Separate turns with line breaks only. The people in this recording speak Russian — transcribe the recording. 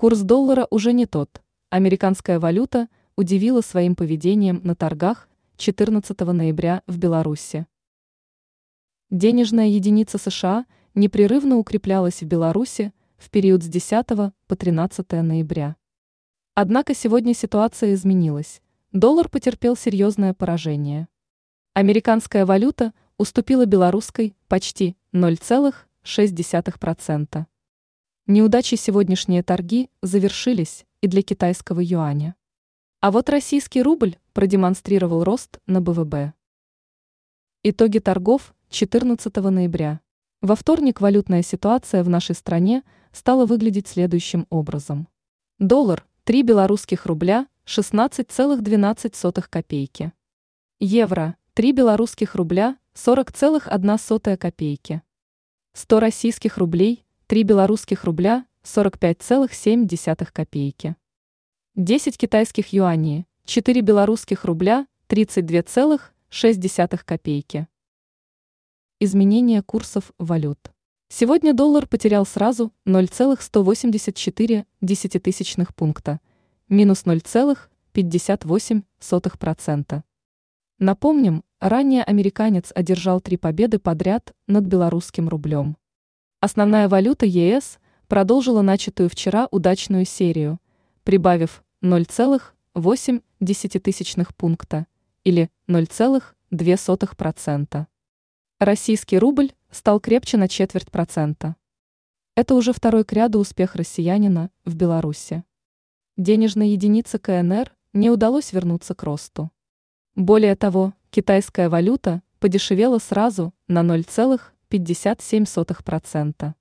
Курс доллара уже не тот. Американская валюта удивила своим поведением на торгах 14 ноября в Беларуси. Денежная единица США непрерывно укреплялась в Беларуси в период с 10 по 13 ноября. Однако сегодня ситуация изменилась. Доллар потерпел серьезное поражение. Американская валюта уступила белорусской почти 0,6%. Неудачи сегодняшние торги завершились и для китайского юаня. А вот российский рубль продемонстрировал рост на БВБ. Итоги торгов 14 ноября. Во вторник валютная ситуация в нашей стране стала выглядеть следующим образом. Доллар – 3 белорусских рубля 16,12 копейки. Евро – 3 белорусских рубля 40,1 копейки. 100 российских рублей 3 белорусских рубля 45,7 копейки. 10 китайских юаней, 4 белорусских рубля 32,6 копейки. Изменение курсов валют. Сегодня доллар потерял сразу 0,184 десятитысячных пункта, минус 0,58%. Напомним, ранее американец одержал три победы подряд над белорусским рублем. Основная валюта ЕС продолжила начатую вчера удачную серию, прибавив 0,8 пункта или 0,2%. Российский рубль стал крепче на четверть процента. Это уже второй к ряду успех россиянина в Беларуси. Денежной единице КНР не удалось вернуться к росту. Более того, китайская валюта подешевела сразу на 0,5%. 0,57%.